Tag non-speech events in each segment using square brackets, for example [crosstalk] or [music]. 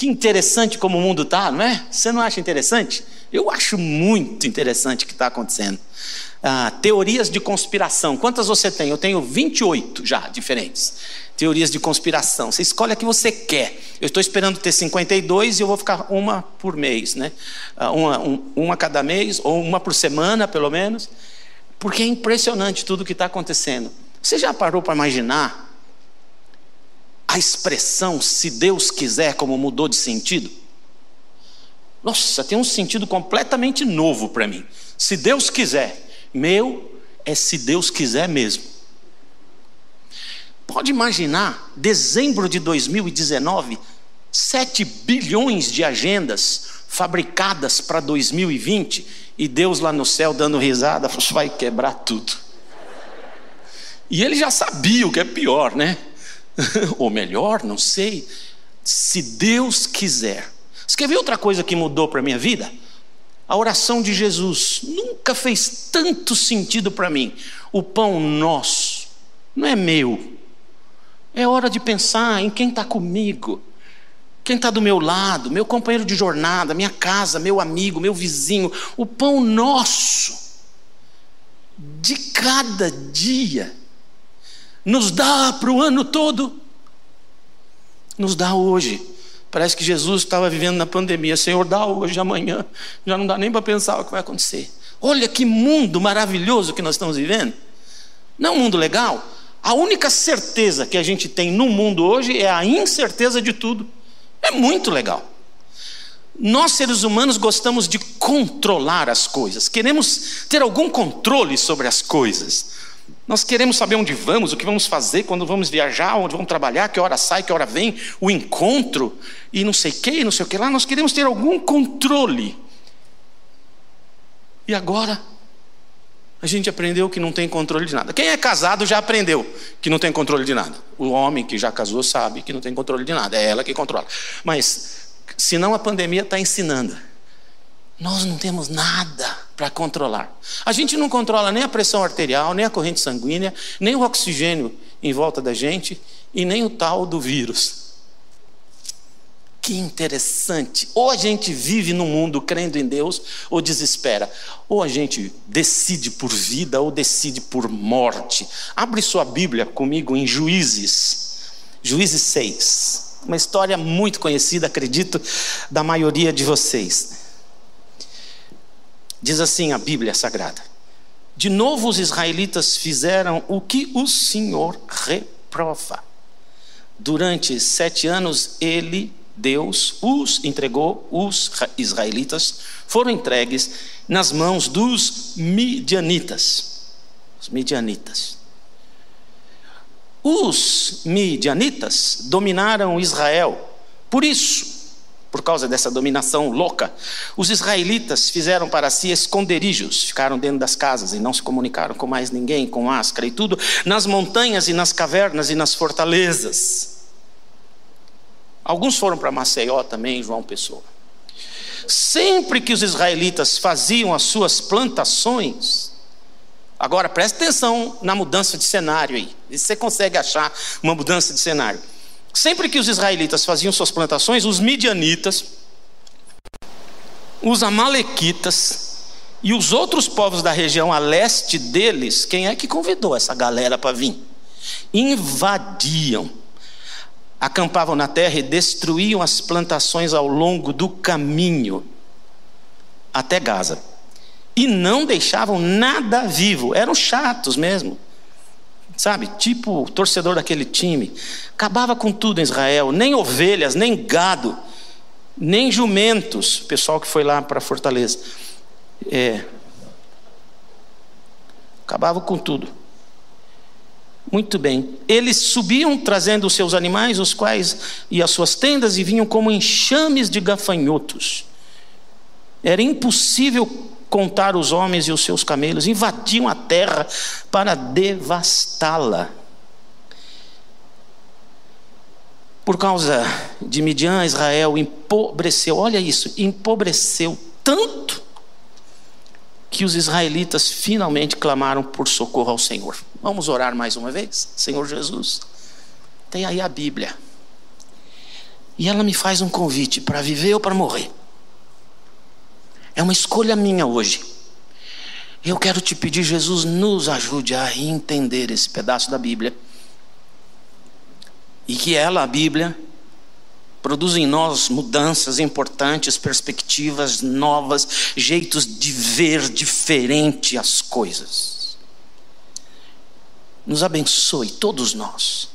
Que interessante como o mundo está, não é? Você não acha interessante? Eu acho muito interessante o que está acontecendo. Ah, teorias de conspiração. Quantas você tem? Eu tenho 28 já diferentes. Teorias de conspiração. Você escolhe a que você quer. Eu estou esperando ter 52 e eu vou ficar uma por mês, né? Ah, uma, um, uma cada mês, ou uma por semana, pelo menos. Porque é impressionante tudo o que está acontecendo. Você já parou para imaginar a expressão se Deus quiser, como mudou de sentido? Nossa, tem um sentido completamente novo para mim. Se Deus quiser, meu é se Deus quiser mesmo. Pode imaginar, dezembro de 2019, 7 bilhões de agendas fabricadas para 2020 e Deus lá no céu dando risada, [laughs] vai quebrar tudo. E ele já sabia o que é pior, né? [laughs] ou melhor, não sei, se Deus quiser. Você quer ver outra coisa que mudou para a minha vida? A oração de Jesus nunca fez tanto sentido para mim. O pão nosso não é meu. É hora de pensar em quem está comigo, quem está do meu lado, meu companheiro de jornada, minha casa, meu amigo, meu vizinho. O pão nosso de cada dia nos dá para o ano todo, nos dá hoje. Parece que Jesus estava vivendo na pandemia. Senhor, dá hoje, amanhã. Já não dá nem para pensar o que vai acontecer. Olha que mundo maravilhoso que nós estamos vivendo. Não é um mundo legal? A única certeza que a gente tem no mundo hoje é a incerteza de tudo. É muito legal. Nós, seres humanos, gostamos de controlar as coisas, queremos ter algum controle sobre as coisas. Nós queremos saber onde vamos, o que vamos fazer, quando vamos viajar, onde vamos trabalhar, que hora sai, que hora vem, o encontro, e não sei o que, não sei o que lá. Nós queremos ter algum controle. E agora, a gente aprendeu que não tem controle de nada. Quem é casado já aprendeu que não tem controle de nada. O homem que já casou sabe que não tem controle de nada, é ela que controla. Mas, senão a pandemia está ensinando. Nós não temos nada para controlar. A gente não controla nem a pressão arterial, nem a corrente sanguínea, nem o oxigênio em volta da gente e nem o tal do vírus. Que interessante. Ou a gente vive no mundo crendo em Deus ou desespera. Ou a gente decide por vida ou decide por morte. Abre sua Bíblia comigo em Juízes. Juízes 6. Uma história muito conhecida, acredito, da maioria de vocês. Diz assim a Bíblia Sagrada: De novo os israelitas fizeram o que o Senhor reprova. Durante sete anos, ele, Deus, os entregou, os israelitas foram entregues nas mãos dos midianitas. Os midianitas. Os midianitas dominaram Israel. Por isso, por causa dessa dominação louca, os israelitas fizeram para si esconderijos, ficaram dentro das casas e não se comunicaram com mais ninguém, com máscara e tudo, nas montanhas e nas cavernas e nas fortalezas. Alguns foram para Maceió também, João Pessoa. Sempre que os israelitas faziam as suas plantações, agora preste atenção na mudança de cenário aí, você consegue achar uma mudança de cenário. Sempre que os israelitas faziam suas plantações, os midianitas, os amalequitas e os outros povos da região a leste deles, quem é que convidou essa galera para vir? Invadiam, acampavam na terra e destruíam as plantações ao longo do caminho até Gaza. E não deixavam nada vivo, eram chatos mesmo sabe? Tipo torcedor daquele time. Acabava com tudo em Israel, nem ovelhas, nem gado, nem jumentos. O pessoal que foi lá para Fortaleza. É. Acabava com tudo. Muito bem. Eles subiam trazendo os seus animais, os quais e as suas tendas, e vinham como enxames de gafanhotos. Era impossível contar os homens e os seus camelos, invadiam a terra para devastá-la. Por causa de Midian, Israel empobreceu, olha isso, empobreceu tanto que os israelitas finalmente clamaram por socorro ao Senhor. Vamos orar mais uma vez? Senhor Jesus, tem aí a Bíblia. E ela me faz um convite para viver ou para morrer. É uma escolha minha hoje. Eu quero te pedir, Jesus, nos ajude a entender esse pedaço da Bíblia. E que ela, a Bíblia, produz em nós mudanças importantes, perspectivas novas, jeitos de ver diferente as coisas. Nos abençoe, todos nós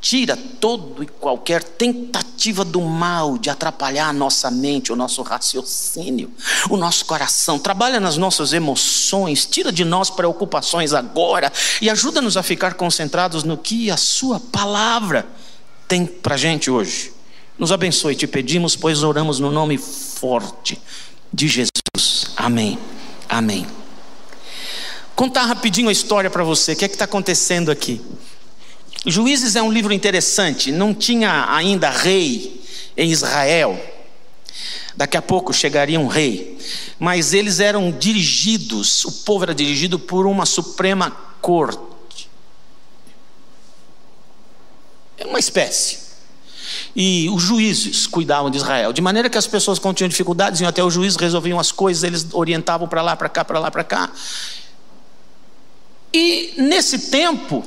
tira todo e qualquer tentativa do mal de atrapalhar a nossa mente, o nosso raciocínio, o nosso coração. Trabalha nas nossas emoções, tira de nós preocupações agora e ajuda-nos a ficar concentrados no que a Sua palavra tem para gente hoje. Nos abençoe, te pedimos, pois oramos no nome forte de Jesus. Amém. Amém. Contar rapidinho a história para você. O que é que está acontecendo aqui? Juízes é um livro interessante, não tinha ainda rei em Israel. Daqui a pouco chegaria um rei, mas eles eram dirigidos, o povo era dirigido por uma suprema corte. É uma espécie. E os juízes cuidavam de Israel, de maneira que as pessoas quando tinham dificuldades iam até o juiz, resolviam as coisas, eles orientavam para lá, para cá, para lá, para cá. E nesse tempo,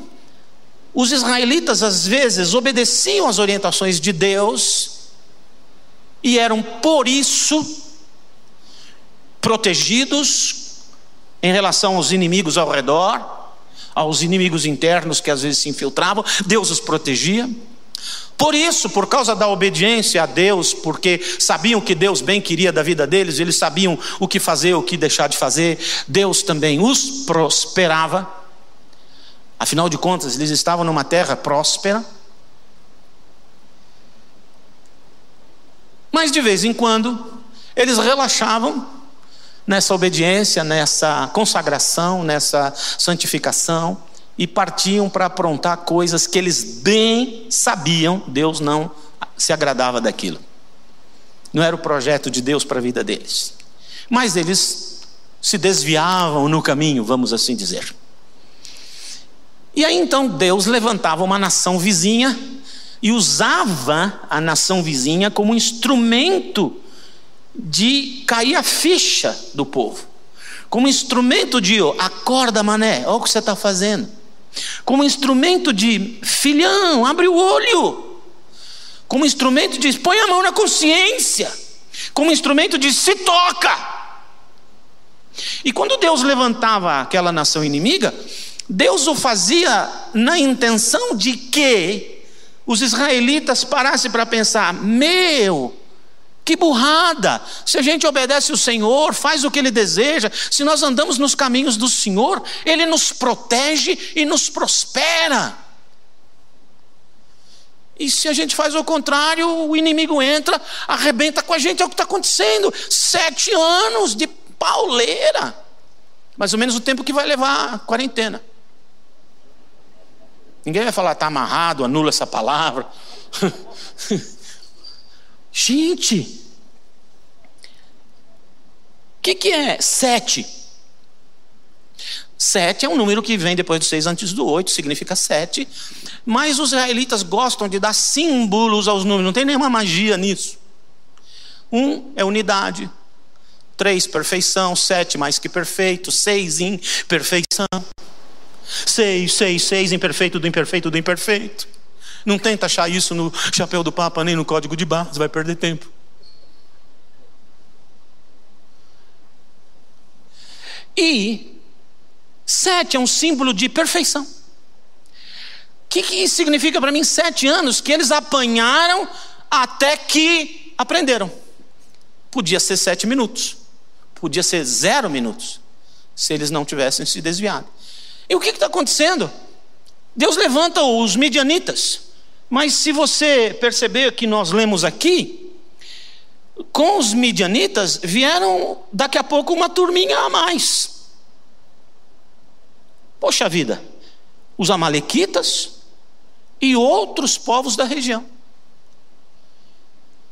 os israelitas às vezes obedeciam às orientações de Deus e eram por isso protegidos em relação aos inimigos ao redor, aos inimigos internos que às vezes se infiltravam, Deus os protegia. Por isso, por causa da obediência a Deus, porque sabiam que Deus bem queria da vida deles, eles sabiam o que fazer, o que deixar de fazer, Deus também os prosperava. Afinal de contas, eles estavam numa terra próspera. Mas de vez em quando, eles relaxavam nessa obediência, nessa consagração, nessa santificação e partiam para aprontar coisas que eles bem sabiam, Deus não se agradava daquilo. Não era o projeto de Deus para a vida deles. Mas eles se desviavam no caminho, vamos assim dizer. E aí então Deus levantava uma nação vizinha e usava a nação vizinha como instrumento de cair a ficha do povo, como instrumento de oh, acorda, mané, olha o que você está fazendo, como instrumento de filhão, abre o olho, como instrumento de põe a mão na consciência, como instrumento de se toca. E quando Deus levantava aquela nação inimiga, Deus o fazia na intenção de que os israelitas parassem para pensar: meu, que burrada! Se a gente obedece o Senhor, faz o que Ele deseja, se nós andamos nos caminhos do Senhor, Ele nos protege e nos prospera. E se a gente faz o contrário, o inimigo entra, arrebenta com a gente, é o que está acontecendo. Sete anos de pauleira. Mais ou menos o tempo que vai levar a quarentena. Ninguém vai falar, está amarrado, anula essa palavra. [laughs] Gente, o que, que é sete? Sete é um número que vem depois do seis antes do oito, significa sete. Mas os israelitas gostam de dar símbolos aos números, não tem nenhuma magia nisso. Um é unidade, três, perfeição, sete, mais que perfeito, seis, imperfeição. Seis, seis, seis, imperfeito do imperfeito do imperfeito. Não tenta achar isso no chapéu do Papa nem no código de barras, vai perder tempo. E sete é um símbolo de perfeição. O que, que significa para mim sete anos? Que eles apanharam até que aprenderam. Podia ser sete minutos, podia ser zero minutos, se eles não tivessem se desviado. E o que está acontecendo? Deus levanta os midianitas, mas se você perceber que nós lemos aqui, com os midianitas vieram daqui a pouco uma turminha a mais. Poxa vida, os amalequitas e outros povos da região.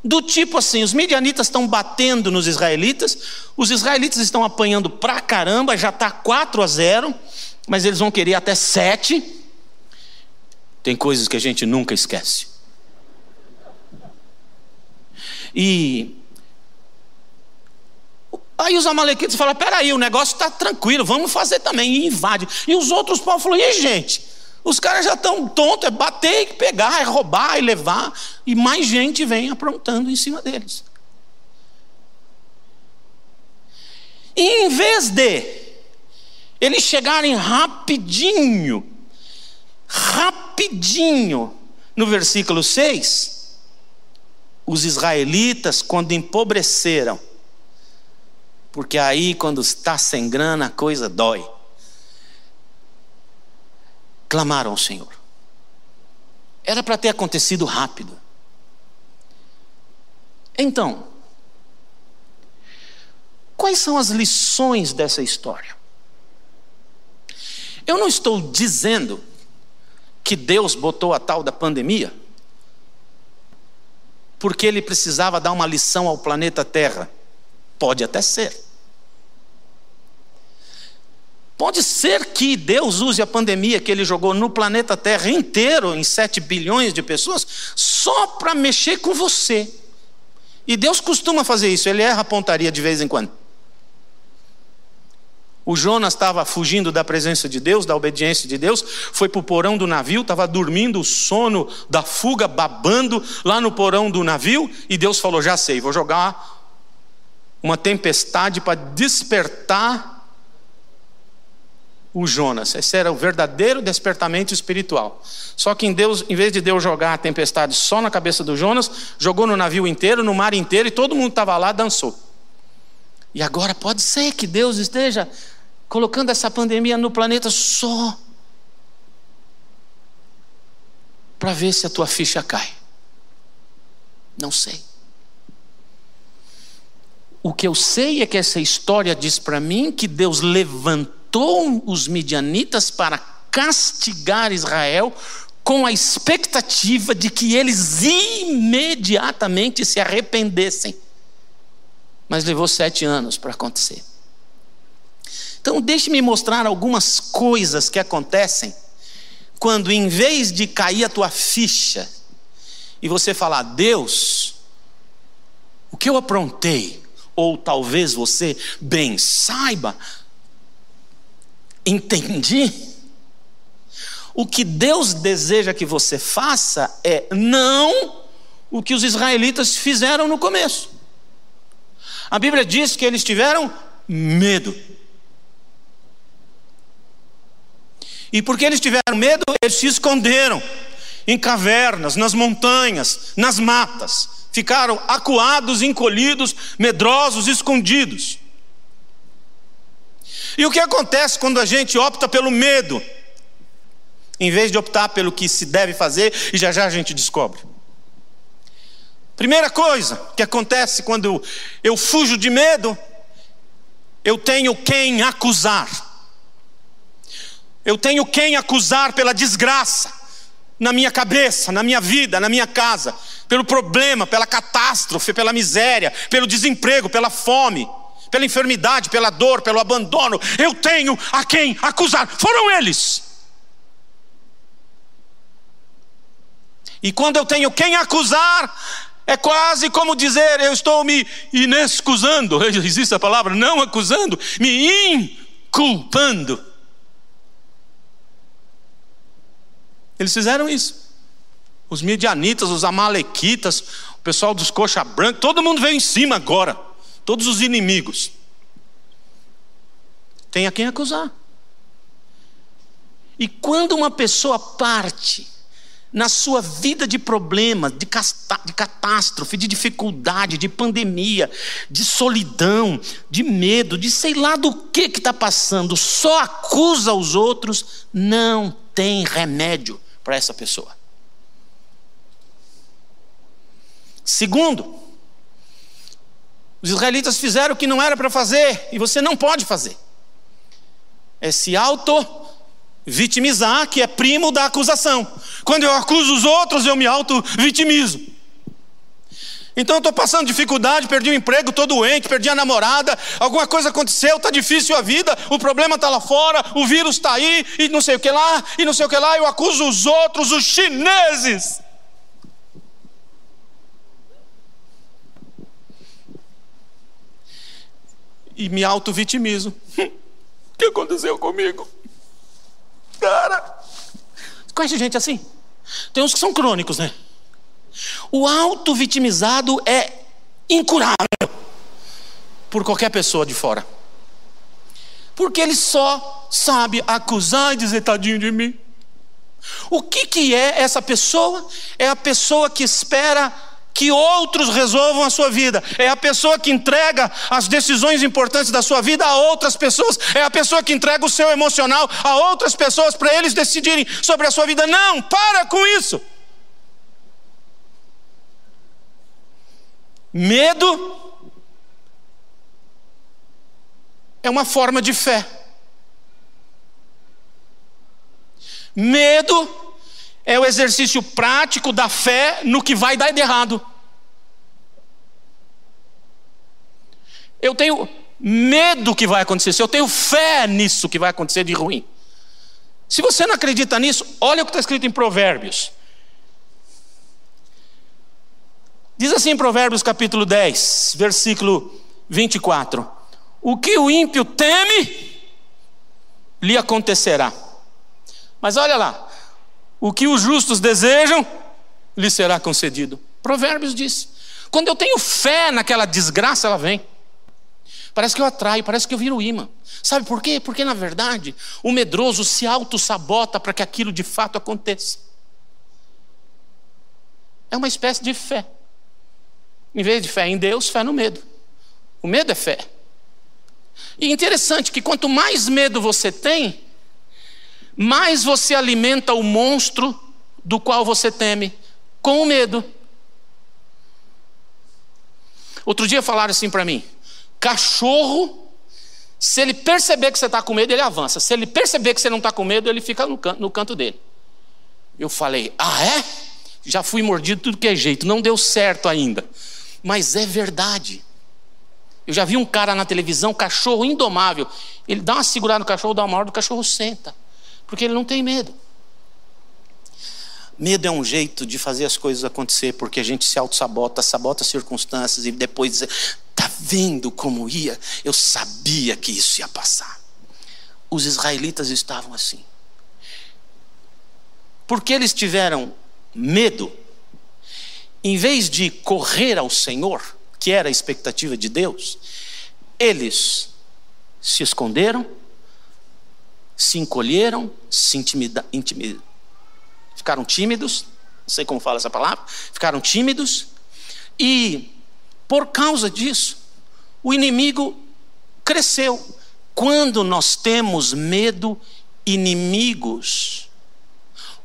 Do tipo assim, os midianitas estão batendo nos israelitas, os israelitas estão apanhando pra caramba, já está 4 a 0 mas eles vão querer até sete. Tem coisas que a gente nunca esquece. E aí os amalequitas falaram: peraí, o negócio está tranquilo, vamos fazer também. E invade. E os outros povos falaram: e gente? Os caras já estão tontos, é bater, e pegar, é roubar e levar. E mais gente vem aprontando em cima deles. E em vez de eles chegarem rapidinho, rapidinho, no versículo 6, os israelitas, quando empobreceram, porque aí, quando está sem grana, a coisa dói clamaram ao Senhor. Era para ter acontecido rápido. Então, quais são as lições dessa história? Eu não estou dizendo que Deus botou a tal da pandemia porque ele precisava dar uma lição ao planeta Terra. Pode até ser. Pode ser que Deus use a pandemia que ele jogou no planeta Terra inteiro, em 7 bilhões de pessoas, só para mexer com você. E Deus costuma fazer isso, ele erra a pontaria de vez em quando. O Jonas estava fugindo da presença de Deus, da obediência de Deus, foi para o porão do navio, estava dormindo o sono da fuga, babando lá no porão do navio, e Deus falou: Já sei, vou jogar uma tempestade para despertar o Jonas. Esse era o verdadeiro despertamento espiritual. Só que em Deus, em vez de Deus jogar a tempestade só na cabeça do Jonas, jogou no navio inteiro, no mar inteiro, e todo mundo estava lá dançou. E agora pode ser que Deus esteja colocando essa pandemia no planeta só para ver se a tua ficha cai. Não sei. O que eu sei é que essa história diz para mim que Deus levantou os midianitas para castigar Israel com a expectativa de que eles imediatamente se arrependessem. Mas levou sete anos para acontecer. Então, deixe-me mostrar algumas coisas que acontecem quando, em vez de cair a tua ficha e você falar, Deus, o que eu aprontei? Ou talvez você bem saiba, Entendi? O que Deus deseja que você faça é não o que os israelitas fizeram no começo. A Bíblia diz que eles tiveram medo. E porque eles tiveram medo, eles se esconderam em cavernas, nas montanhas, nas matas. Ficaram acuados, encolhidos, medrosos, escondidos. E o que acontece quando a gente opta pelo medo, em vez de optar pelo que se deve fazer, e já já a gente descobre? Primeira coisa que acontece quando eu fujo de medo, eu tenho quem acusar. Eu tenho quem acusar pela desgraça na minha cabeça, na minha vida, na minha casa, pelo problema, pela catástrofe, pela miséria, pelo desemprego, pela fome pela enfermidade, pela dor, pelo abandono. Eu tenho a quem acusar. Foram eles. E quando eu tenho quem acusar, é quase como dizer: eu estou me inexcusando. [laughs] Existe a palavra? Não acusando, me inculpando. Eles fizeram isso. Os midianitas, os amalequitas, o pessoal dos coxa branca, todo mundo veio em cima agora todos os inimigos. Tem a quem acusar. E quando uma pessoa parte na sua vida de problemas, de, de catástrofe, de dificuldade, de pandemia, de solidão, de medo, de sei lá do que que está passando, só acusa os outros, não tem remédio para essa pessoa. Segundo, os israelitas fizeram o que não era para fazer e você não pode fazer. É se Vitimizar, que é primo da acusação. Quando eu acuso os outros, eu me auto-vitimizo. Então eu estou passando dificuldade, perdi o emprego, estou doente, perdi a namorada, alguma coisa aconteceu, está difícil a vida, o problema está lá fora, o vírus está aí, e não sei o que lá, e não sei o que lá, eu acuso os outros, os chineses. E me auto-vitimizo. [laughs] O que aconteceu comigo? Cara. Conhece gente assim? Tem uns que são crônicos, né? O auto-vitimizado é incurável por qualquer pessoa de fora. Porque ele só sabe acusar e dizer tadinho de mim. O que, que é essa pessoa? É a pessoa que espera que outros resolvam a sua vida. É a pessoa que entrega as decisões importantes da sua vida a outras pessoas. É a pessoa que entrega o seu emocional a outras pessoas para eles decidirem sobre a sua vida. Não, para com isso. Medo é uma forma de fé. Medo é o exercício prático da fé no que vai dar de errado. Eu tenho medo que vai acontecer, se eu tenho fé nisso que vai acontecer de ruim. Se você não acredita nisso, olha o que está escrito em Provérbios. Diz assim em Provérbios capítulo 10, versículo 24: O que o ímpio teme, lhe acontecerá. Mas olha lá, o que os justos desejam, lhe será concedido. Provérbios diz: quando eu tenho fé naquela desgraça, ela vem. Parece que eu atraio, parece que eu viro imã. Sabe por quê? Porque na verdade o medroso se auto-sabota para que aquilo de fato aconteça. É uma espécie de fé. Em vez de fé em Deus, fé no medo. O medo é fé. E interessante que quanto mais medo você tem, mais você alimenta o monstro do qual você teme, com o medo. Outro dia falaram assim para mim: cachorro, se ele perceber que você está com medo, ele avança. Se ele perceber que você não está com medo, ele fica no canto, no canto dele. Eu falei: ah, é? Já fui mordido tudo que é jeito, não deu certo ainda mas é verdade. Eu já vi um cara na televisão, cachorro indomável. Ele dá uma segurada no cachorro, dá uma hora, o cachorro senta. Porque ele não tem medo. Medo é um jeito de fazer as coisas acontecer, porque a gente se auto-sabota, sabota as circunstâncias e depois diz: tá vendo como ia? Eu sabia que isso ia passar. Os israelitas estavam assim. Porque eles tiveram medo, em vez de correr ao Senhor, que era a expectativa de Deus, eles se esconderam, se encolheram, se intimida, intimida, ficaram tímidos, não sei como fala essa palavra, ficaram tímidos, e por causa disso, o inimigo cresceu. Quando nós temos medo, inimigos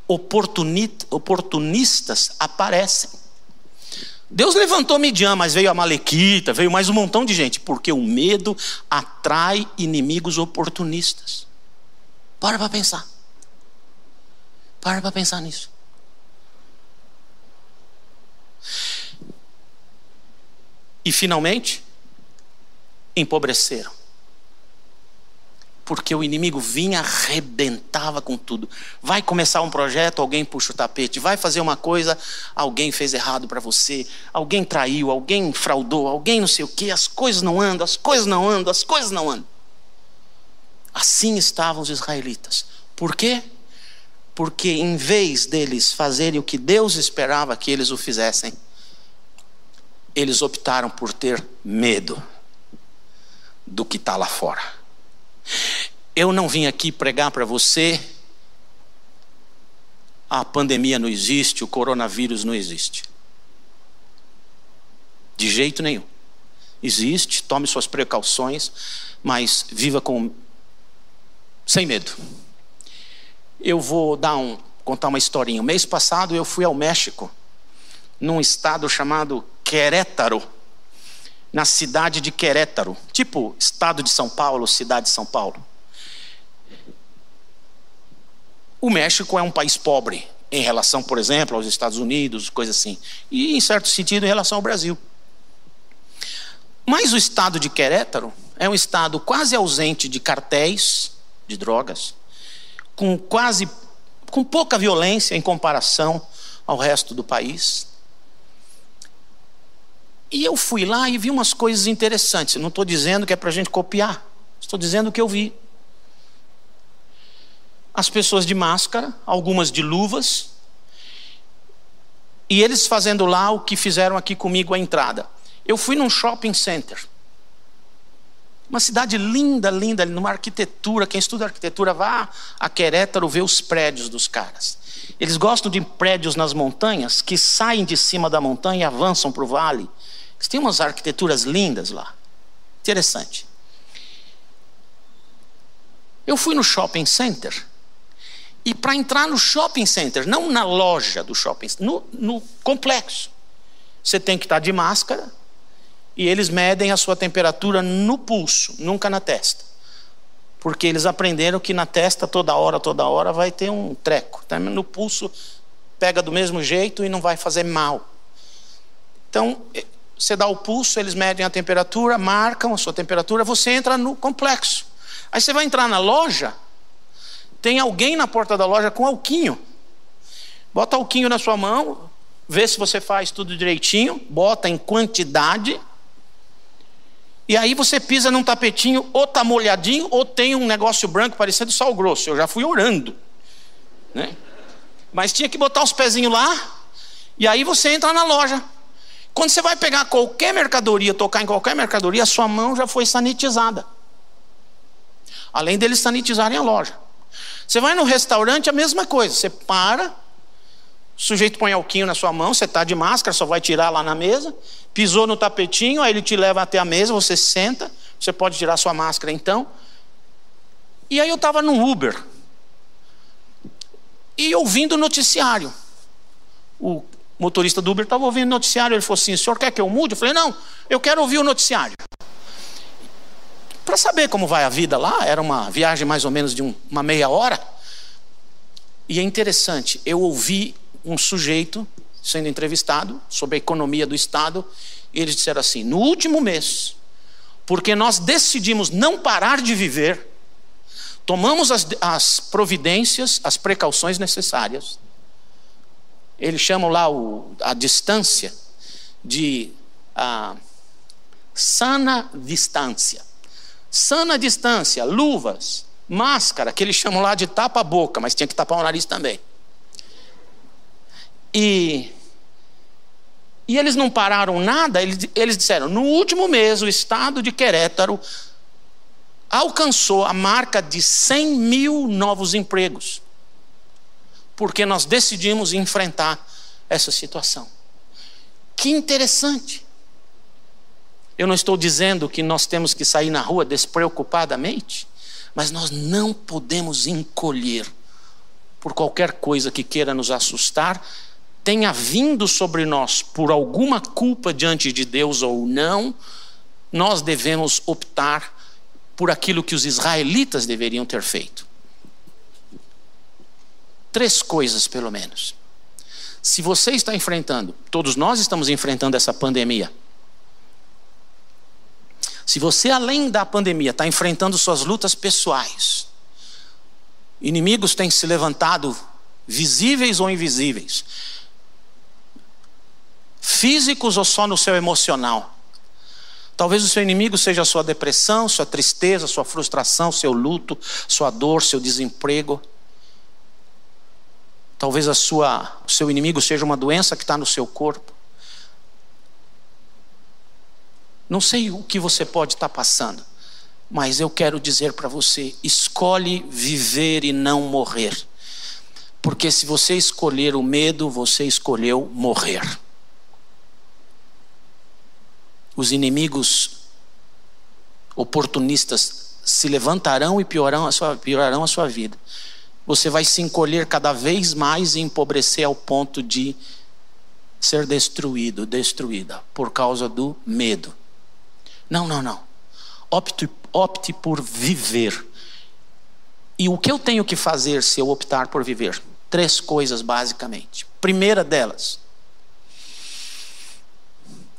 oportunistas aparecem. Deus levantou Midian, mas veio a Malequita, veio mais um montão de gente, porque o medo atrai inimigos oportunistas. Para para pensar. Para para pensar nisso. E finalmente, empobreceram porque o inimigo vinha, arrebentava com tudo. Vai começar um projeto, alguém puxa o tapete. Vai fazer uma coisa, alguém fez errado para você. Alguém traiu, alguém fraudou, alguém não sei o que. As coisas não andam, as coisas não andam, as coisas não andam. Assim estavam os israelitas. Por quê? Porque em vez deles fazerem o que Deus esperava que eles o fizessem, eles optaram por ter medo do que está lá fora. Eu não vim aqui pregar para você a pandemia não existe, o coronavírus não existe. De jeito nenhum. Existe, tome suas precauções, mas viva com sem medo. Eu vou dar um contar uma historinha. Mês passado eu fui ao México, num estado chamado Querétaro na cidade de Querétaro, tipo estado de São Paulo, cidade de São Paulo. O México é um país pobre em relação, por exemplo, aos Estados Unidos, coisa assim, e em certo sentido em relação ao Brasil. Mas o estado de Querétaro é um estado quase ausente de cartéis de drogas, com quase com pouca violência em comparação ao resto do país. E eu fui lá e vi umas coisas interessantes. não estou dizendo que é para a gente copiar, estou dizendo o que eu vi. As pessoas de máscara, algumas de luvas, e eles fazendo lá o que fizeram aqui comigo a entrada. Eu fui num shopping center. Uma cidade linda, linda, numa arquitetura. Quem estuda arquitetura, vá a Querétaro ver os prédios dos caras. Eles gostam de prédios nas montanhas que saem de cima da montanha e avançam para o vale. Eles têm umas arquiteturas lindas lá. Interessante. Eu fui no shopping center. E para entrar no shopping center, não na loja do shopping, no, no complexo, você tem que estar de máscara, e eles medem a sua temperatura no pulso, nunca na testa. Porque eles aprenderam que na testa, toda hora, toda hora, vai ter um treco. Tá? No pulso, pega do mesmo jeito e não vai fazer mal. Então, você dá o pulso, eles medem a temperatura, marcam a sua temperatura, você entra no complexo. Aí você vai entrar na loja, tem alguém na porta da loja com alquinho. Bota alquinho na sua mão, vê se você faz tudo direitinho, bota em quantidade e aí você pisa num tapetinho, ou tá molhadinho, ou tem um negócio branco parecendo sal grosso. Eu já fui orando. Né? Mas tinha que botar os pezinhos lá, e aí você entra na loja. Quando você vai pegar qualquer mercadoria, tocar em qualquer mercadoria, a sua mão já foi sanitizada. Além deles sanitizarem a loja. Você vai no restaurante, a mesma coisa. Você para, o sujeito põe alquinho na sua mão, você está de máscara, só vai tirar lá na mesa. Pisou no tapetinho, aí ele te leva até a mesa, você senta, você pode tirar sua máscara então. E aí eu estava no Uber. E ouvindo o noticiário. O motorista do Uber estava ouvindo o noticiário. Ele falou assim: o senhor quer que eu mude? Eu falei: não, eu quero ouvir o noticiário. Para saber como vai a vida lá, era uma viagem mais ou menos de um, uma meia hora. E é interessante, eu ouvi um sujeito sendo entrevistado sobre a economia do Estado, e eles disseram assim: no último mês, porque nós decidimos não parar de viver, tomamos as, as providências, as precauções necessárias. Eles chamam lá o, a distância de a, sana distância. Sana distância, luvas, máscara, que eles chamam lá de tapa-boca, mas tinha que tapar o nariz também. E, e eles não pararam nada, eles, eles disseram: no último mês, o estado de Querétaro alcançou a marca de 100 mil novos empregos, porque nós decidimos enfrentar essa situação. Que interessante. Eu não estou dizendo que nós temos que sair na rua despreocupadamente, mas nós não podemos encolher por qualquer coisa que queira nos assustar tenha vindo sobre nós por alguma culpa diante de Deus ou não, nós devemos optar por aquilo que os israelitas deveriam ter feito. Três coisas, pelo menos. Se você está enfrentando, todos nós estamos enfrentando essa pandemia. Se você, além da pandemia, está enfrentando suas lutas pessoais, inimigos têm se levantado, visíveis ou invisíveis, físicos ou só no seu emocional? Talvez o seu inimigo seja a sua depressão, sua tristeza, sua frustração, seu luto, sua dor, seu desemprego. Talvez a sua, o seu inimigo seja uma doença que está no seu corpo. Não sei o que você pode estar passando, mas eu quero dizer para você: escolhe viver e não morrer. Porque se você escolher o medo, você escolheu morrer os inimigos oportunistas se levantarão e piorarão a sua, piorarão a sua vida. Você vai se encolher cada vez mais e empobrecer ao ponto de ser destruído, destruída, por causa do medo. Não, não, não. Opte, opte por viver. E o que eu tenho que fazer se eu optar por viver? Três coisas, basicamente. Primeira delas,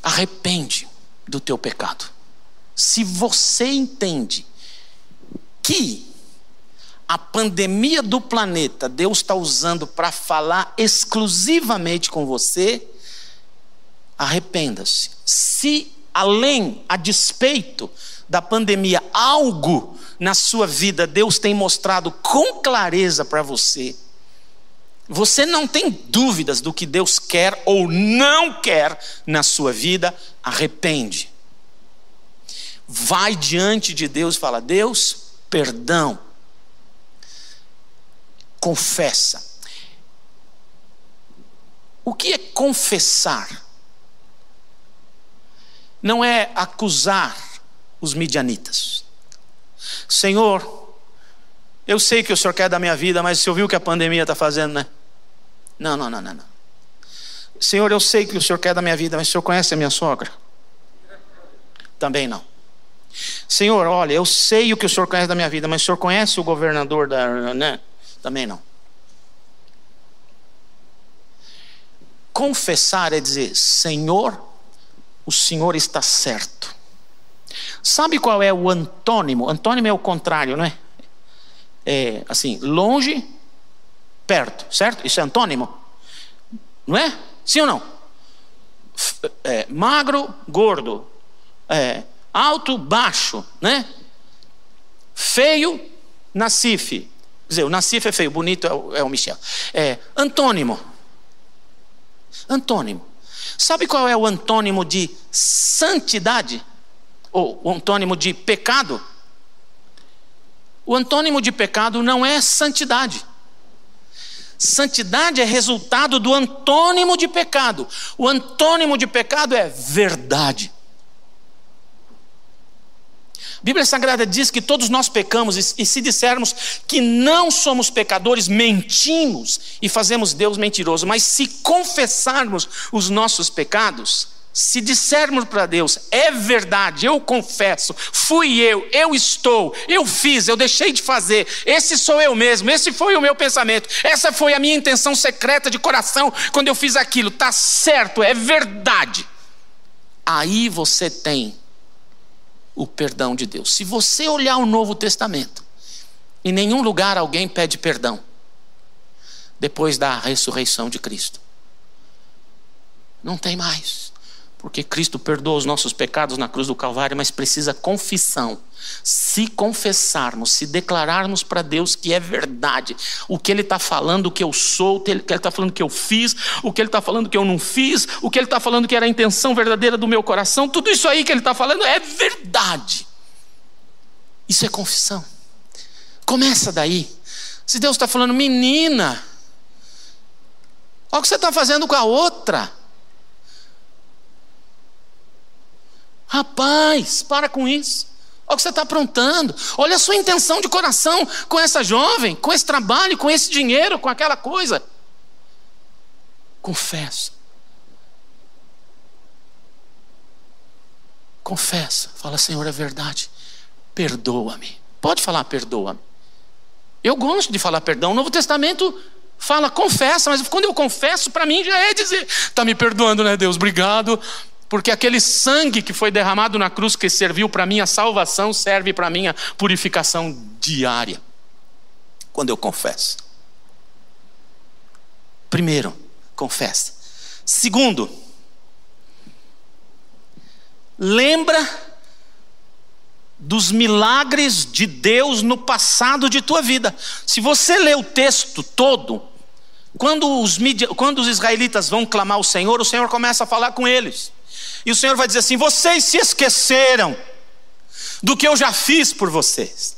arrepende do teu pecado. Se você entende que a pandemia do planeta Deus está usando para falar exclusivamente com você, arrependa-se. Se além, a despeito da pandemia, algo na sua vida Deus tem mostrado com clareza para você, você não tem dúvidas do que Deus quer ou não quer na sua vida, arrepende. Vai diante de Deus e fala: Deus, perdão. Confessa. O que é confessar? Não é acusar os midianitas. Senhor, eu sei que o Senhor quer da minha vida, mas você ouviu o que a pandemia está fazendo, né? Não, não, não, não. Senhor, eu sei que o Senhor quer da minha vida, mas o Senhor conhece a minha sogra? Também não. Senhor, olha, eu sei o que o Senhor conhece da minha vida, mas o Senhor conhece o governador da. Né? Também não. Confessar é dizer, Senhor, o Senhor está certo. Sabe qual é o antônimo? Antônimo é o contrário, não é? É assim, longe, perto, certo? Isso é antônimo? Não é? Sim ou não? É, magro, gordo. É, alto, baixo, né? Feio, Nacife. Quer dizer, o Nacife é feio, bonito é o, é o Michel. É, antônimo. Antônimo. Sabe qual é o antônimo de santidade? Ou o antônimo de pecado? O antônimo de pecado não é santidade. Santidade é resultado do antônimo de pecado. O antônimo de pecado é verdade. A Bíblia Sagrada diz que todos nós pecamos, e, se dissermos que não somos pecadores, mentimos e fazemos Deus mentiroso. Mas se confessarmos os nossos pecados, se dissermos para Deus, é verdade, eu confesso, fui eu, eu estou, eu fiz, eu deixei de fazer, esse sou eu mesmo, esse foi o meu pensamento, essa foi a minha intenção secreta de coração quando eu fiz aquilo, está certo, é verdade. Aí você tem o perdão de Deus. Se você olhar o Novo Testamento, em nenhum lugar alguém pede perdão depois da ressurreição de Cristo. Não tem mais porque Cristo perdoa os nossos pecados na cruz do Calvário, mas precisa confissão. Se confessarmos, se declararmos para Deus que é verdade, o que Ele está falando que eu sou, o que Ele está falando que eu fiz, o que Ele está falando que eu não fiz, o que Ele está falando que era a intenção verdadeira do meu coração, tudo isso aí que Ele está falando é verdade. Isso é confissão. Começa daí. Se Deus está falando, menina, olha o que você está fazendo com a outra. Rapaz, para com isso. Olha o que você está aprontando. Olha a sua intenção de coração com essa jovem, com esse trabalho, com esse dinheiro, com aquela coisa. Confessa. Confessa. Fala, Senhor, é verdade. Perdoa-me. Pode falar, perdoa-me. Eu gosto de falar perdão. O Novo Testamento fala confessa, mas quando eu confesso, para mim já é dizer: está me perdoando, né, Deus? Obrigado porque aquele sangue que foi derramado na cruz, que serviu para minha salvação, serve para minha purificação diária. Quando eu confesso. Primeiro, confessa. Segundo, lembra dos milagres de Deus no passado de tua vida. Se você ler o texto todo, quando os, quando os israelitas vão clamar ao Senhor, o Senhor começa a falar com eles. E o Senhor vai dizer assim: vocês se esqueceram do que eu já fiz por vocês.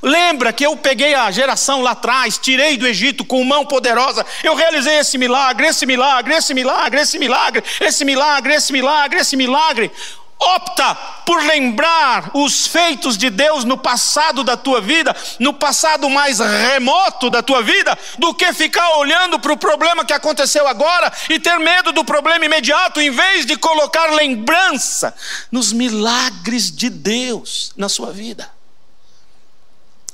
Lembra que eu peguei a geração lá atrás, tirei do Egito com mão poderosa, eu realizei esse milagre, esse milagre, esse milagre, esse milagre, esse milagre, esse milagre, esse milagre opta por lembrar os feitos de Deus no passado da tua vida, no passado mais remoto da tua vida, do que ficar olhando para o problema que aconteceu agora e ter medo do problema imediato, em vez de colocar lembrança nos milagres de Deus na sua vida.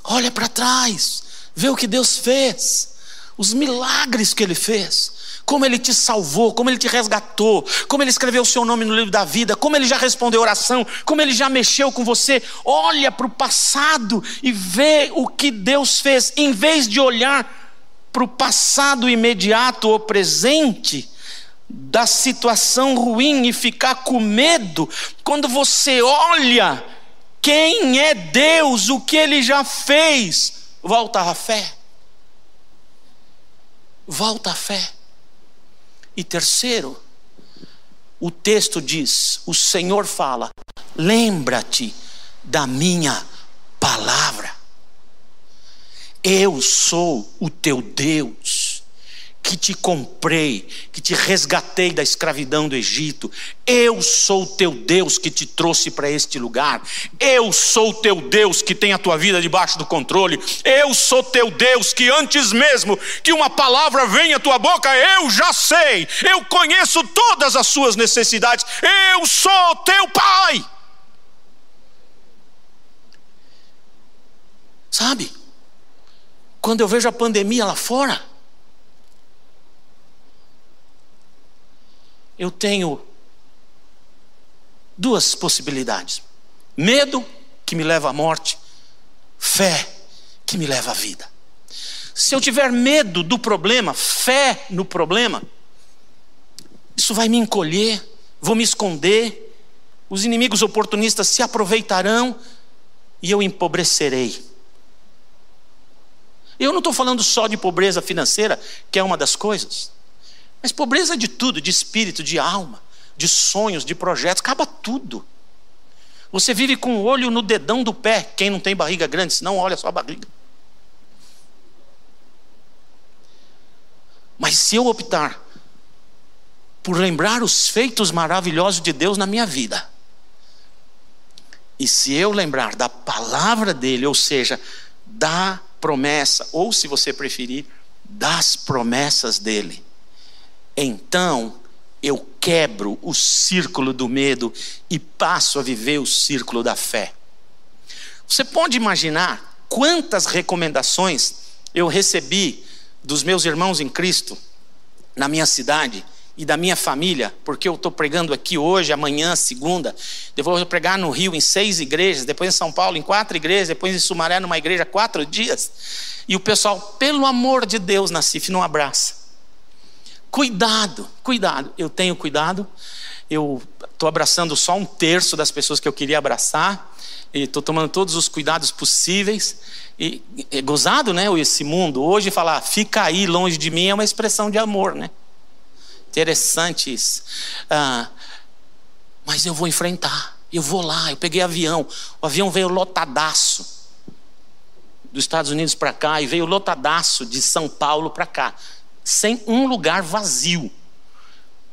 Olha para trás, vê o que Deus fez, os milagres que Ele fez como Ele te salvou, como Ele te resgatou, como Ele escreveu o seu nome no livro da vida, como Ele já respondeu oração, como Ele já mexeu com você. Olha para o passado e vê o que Deus fez, em vez de olhar para o passado imediato ou presente, da situação ruim e ficar com medo, quando você olha quem é Deus, o que ele já fez, volta à fé. Volta à fé. E terceiro, o texto diz: o Senhor fala, lembra-te da minha palavra. Eu sou o teu Deus que te comprei, que te resgatei da escravidão do Egito. Eu sou teu Deus que te trouxe para este lugar. Eu sou teu Deus que tem a tua vida debaixo do controle. Eu sou teu Deus que antes mesmo que uma palavra venha à tua boca, eu já sei. Eu conheço todas as suas necessidades. Eu sou teu Pai. Sabe? Quando eu vejo a pandemia lá fora, eu tenho duas possibilidades: medo, que me leva à morte, fé, que me leva à vida. Se eu tiver medo do problema, fé no problema, isso vai me encolher, vou me esconder, os inimigos oportunistas se aproveitarão e eu empobrecerei. Eu não estou falando só de pobreza financeira, que é uma das coisas. Mas pobreza de tudo, de espírito, de alma, de sonhos, de projetos, acaba tudo. Você vive com o olho no dedão do pé, quem não tem barriga grande, senão olha só a barriga. Mas se eu optar por lembrar os feitos maravilhosos de Deus na minha vida, e se eu lembrar da palavra dele, ou seja, da promessa, ou se você preferir, das promessas dele, então eu quebro o círculo do medo e passo a viver o círculo da fé. Você pode imaginar quantas recomendações eu recebi dos meus irmãos em Cristo na minha cidade e da minha família, porque eu estou pregando aqui hoje, amanhã, segunda, depois vou pregar no Rio em seis igrejas, depois em São Paulo em quatro igrejas, depois em Sumaré numa igreja quatro dias, e o pessoal, pelo amor de Deus, Nacife, não abraça. Cuidado, cuidado. Eu tenho cuidado. Eu estou abraçando só um terço das pessoas que eu queria abraçar. E estou tomando todos os cuidados possíveis. E é gozado, né? Esse mundo. Hoje falar, fica aí longe de mim é uma expressão de amor, né? Interessante isso. Ah, mas eu vou enfrentar. Eu vou lá. Eu peguei avião. O avião veio lotadaço dos Estados Unidos para cá e veio lotadaço de São Paulo para cá sem um lugar vazio.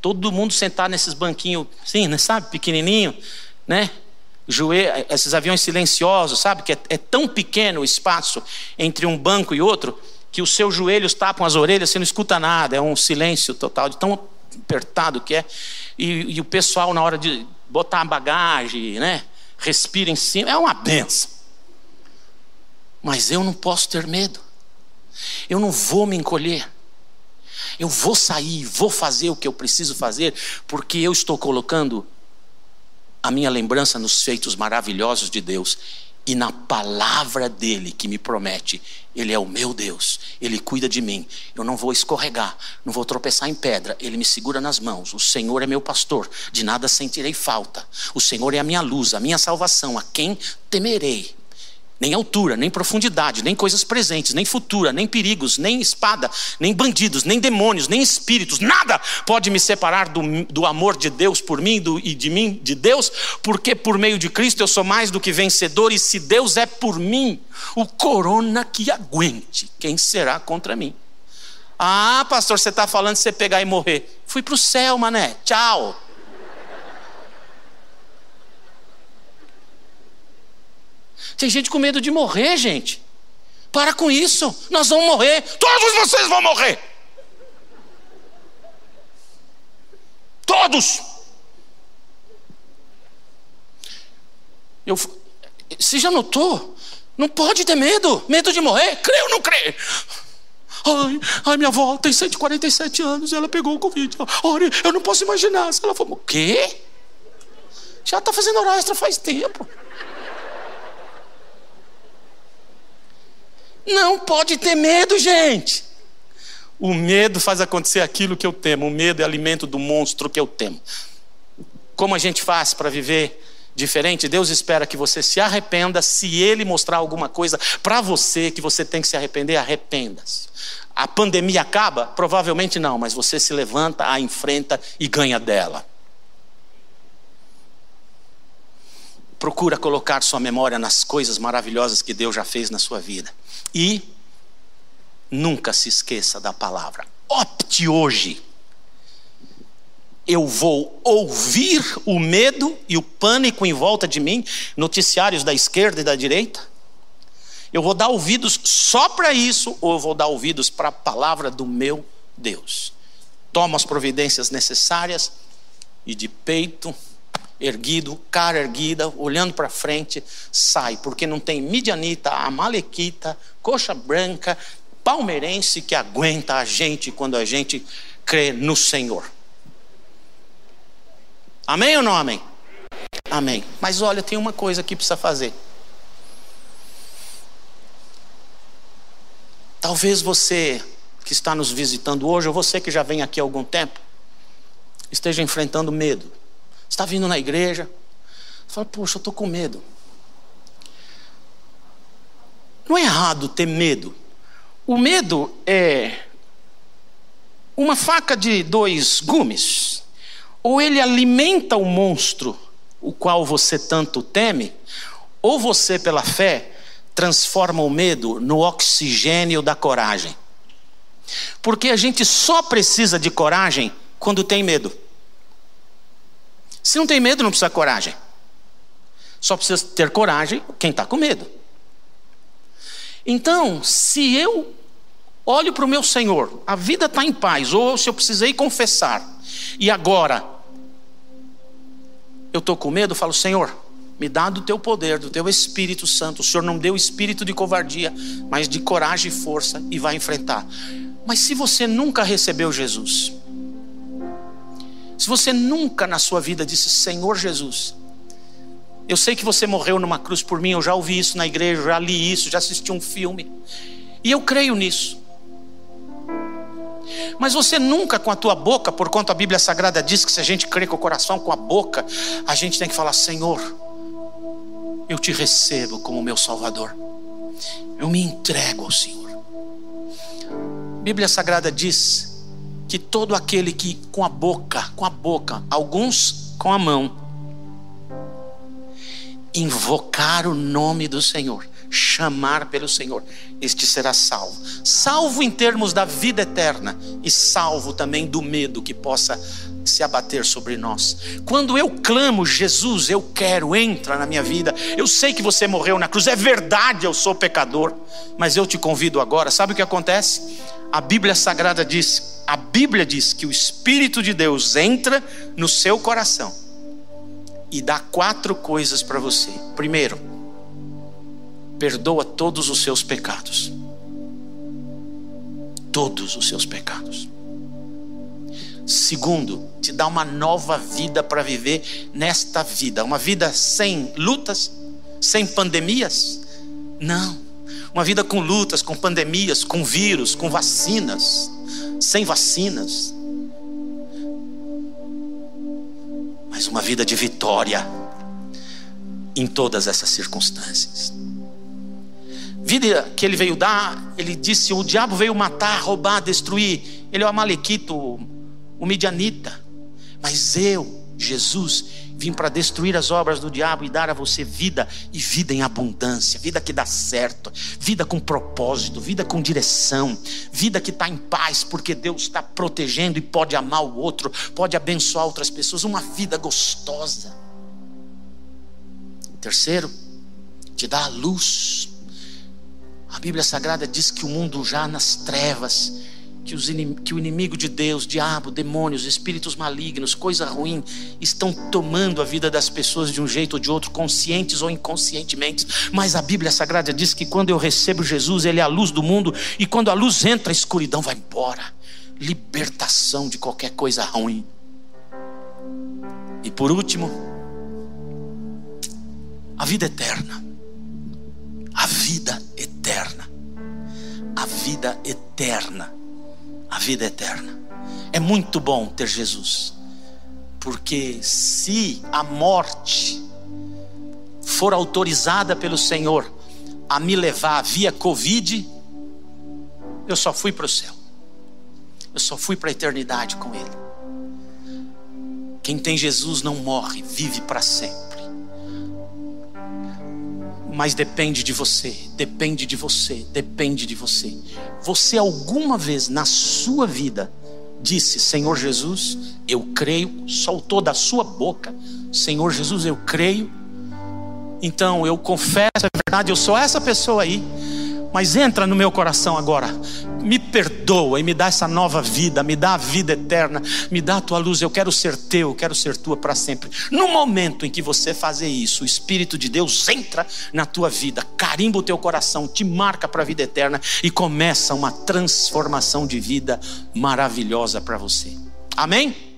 Todo mundo sentado nesses banquinhos, sim, né, sabe, pequenininho, né? Joelho, esses aviões silenciosos, sabe? Que é, é, tão pequeno o espaço entre um banco e outro que os seus joelhos tapam as orelhas, você não escuta nada, é um silêncio total, de tão apertado que é. E, e o pessoal, na hora de botar a bagagem, né? Respira em cima, é uma benção. Mas eu não posso ter medo, eu não vou me encolher. Eu vou sair, vou fazer o que eu preciso fazer, porque eu estou colocando a minha lembrança nos feitos maravilhosos de Deus e na palavra dele que me promete. Ele é o meu Deus, ele cuida de mim. Eu não vou escorregar, não vou tropeçar em pedra. Ele me segura nas mãos. O Senhor é meu pastor, de nada sentirei falta. O Senhor é a minha luz, a minha salvação, a quem temerei nem altura, nem profundidade, nem coisas presentes, nem futura, nem perigos, nem espada, nem bandidos, nem demônios, nem espíritos, nada pode me separar do, do amor de Deus por mim do, e de mim de Deus, porque por meio de Cristo eu sou mais do que vencedor, e se Deus é por mim, o corona que aguente, quem será contra mim? Ah, pastor, você está falando de você pegar e morrer. Fui para o céu, mané, tchau. Tem gente com medo de morrer, gente. Para com isso. Nós vamos morrer. Todos vocês vão morrer. Todos. Eu, você já notou? Não pode ter medo. Medo de morrer? Crê ou não crê? Ai, ai, minha avó tem 147 anos e ela pegou o Covid. Olha, eu não posso imaginar se ela for. O quê? Já está fazendo hora extra faz tempo. Não pode ter medo, gente. O medo faz acontecer aquilo que eu temo. O medo é alimento do monstro que eu temo. Como a gente faz para viver diferente? Deus espera que você se arrependa. Se Ele mostrar alguma coisa para você que você tem que se arrepender, arrependa-se. A pandemia acaba? Provavelmente não, mas você se levanta, a enfrenta e ganha dela. Procura colocar sua memória nas coisas maravilhosas que Deus já fez na sua vida. E Nunca se esqueça da palavra. Opte hoje. Eu vou ouvir o medo e o pânico em volta de mim, noticiários da esquerda e da direita. Eu vou dar ouvidos só para isso, ou eu vou dar ouvidos para a palavra do meu Deus. Toma as providências necessárias e de peito erguido, cara erguida, olhando para frente, sai, porque não tem midianita, amalequita, coxa branca, palmeirense que aguenta a gente quando a gente crê no Senhor. Amém ou não amém? Amém. Mas olha, tem uma coisa que precisa fazer. Talvez você que está nos visitando hoje, ou você que já vem aqui há algum tempo, esteja enfrentando medo. Está vindo na igreja, fala, poxa, eu estou com medo. Não é errado ter medo. O medo é uma faca de dois gumes. Ou ele alimenta o monstro, o qual você tanto teme, ou você, pela fé, transforma o medo no oxigênio da coragem. Porque a gente só precisa de coragem quando tem medo. Se não tem medo, não precisa coragem. Só precisa ter coragem quem está com medo. Então, se eu olho para o meu Senhor, a vida está em paz, ou se eu precisei confessar, e agora eu estou com medo, falo, Senhor, me dá do teu poder, do teu Espírito Santo. O Senhor não deu espírito de covardia, mas de coragem e força, e vai enfrentar. Mas se você nunca recebeu Jesus, se você nunca na sua vida disse, Senhor Jesus, eu sei que você morreu numa cruz por mim, eu já ouvi isso na igreja, já li isso, já assisti um filme, e eu creio nisso. Mas você nunca com a tua boca, por quanto a Bíblia Sagrada diz que se a gente crê com o coração, com a boca, a gente tem que falar: Senhor, eu te recebo como meu Salvador, eu me entrego ao Senhor. Bíblia Sagrada diz que todo aquele que com a boca, com a boca, alguns com a mão, invocar o nome do Senhor, chamar pelo Senhor, este será salvo. Salvo em termos da vida eterna e salvo também do medo que possa se abater sobre nós. Quando eu clamo, Jesus, eu quero, entra na minha vida. Eu sei que você morreu na cruz, é verdade, eu sou pecador, mas eu te convido agora. Sabe o que acontece? A Bíblia Sagrada diz, a Bíblia diz que o Espírito de Deus entra no seu coração e dá quatro coisas para você. Primeiro, perdoa todos os seus pecados. Todos os seus pecados. Segundo, te dá uma nova vida para viver nesta vida, uma vida sem lutas, sem pandemias. Não, uma vida com lutas, com pandemias, com vírus, com vacinas, sem vacinas. Mas uma vida de vitória em todas essas circunstâncias vida que ele veio dar, ele disse: o diabo veio matar, roubar, destruir. Ele é o Amalequito, o Midianita. Mas eu, Jesus, vim para destruir as obras do diabo e dar a você vida e vida em abundância, vida que dá certo, vida com propósito, vida com direção, vida que está em paz, porque Deus está protegendo e pode amar o outro, pode abençoar outras pessoas, uma vida gostosa. Terceiro, te dá a luz a Bíblia Sagrada diz que o mundo já nas trevas, que, que o inimigo de Deus, diabo, demônios, espíritos malignos, coisa ruim, estão tomando a vida das pessoas de um jeito ou de outro, conscientes ou inconscientemente. Mas a Bíblia Sagrada diz que quando eu recebo Jesus, Ele é a luz do mundo, e quando a luz entra, a escuridão vai embora. Libertação de qualquer coisa ruim. E por último, a vida eterna. A vida vida eterna. A vida eterna. É muito bom ter Jesus, porque se a morte for autorizada pelo Senhor a me levar via Covid, eu só fui para o céu, eu só fui para a eternidade com Ele. Quem tem Jesus não morre, vive para sempre mas depende de você, depende de você, depende de você. Você alguma vez na sua vida disse: Senhor Jesus, eu creio, soltou da sua boca: Senhor Jesus, eu creio. Então eu confesso é verdade, eu sou essa pessoa aí mas entra no meu coração agora, me perdoa e me dá essa nova vida, me dá a vida eterna, me dá a tua luz. Eu quero ser teu, eu quero ser tua para sempre. No momento em que você fazer isso, o Espírito de Deus entra na tua vida, carimba o teu coração, te marca para a vida eterna e começa uma transformação de vida maravilhosa para você. Amém?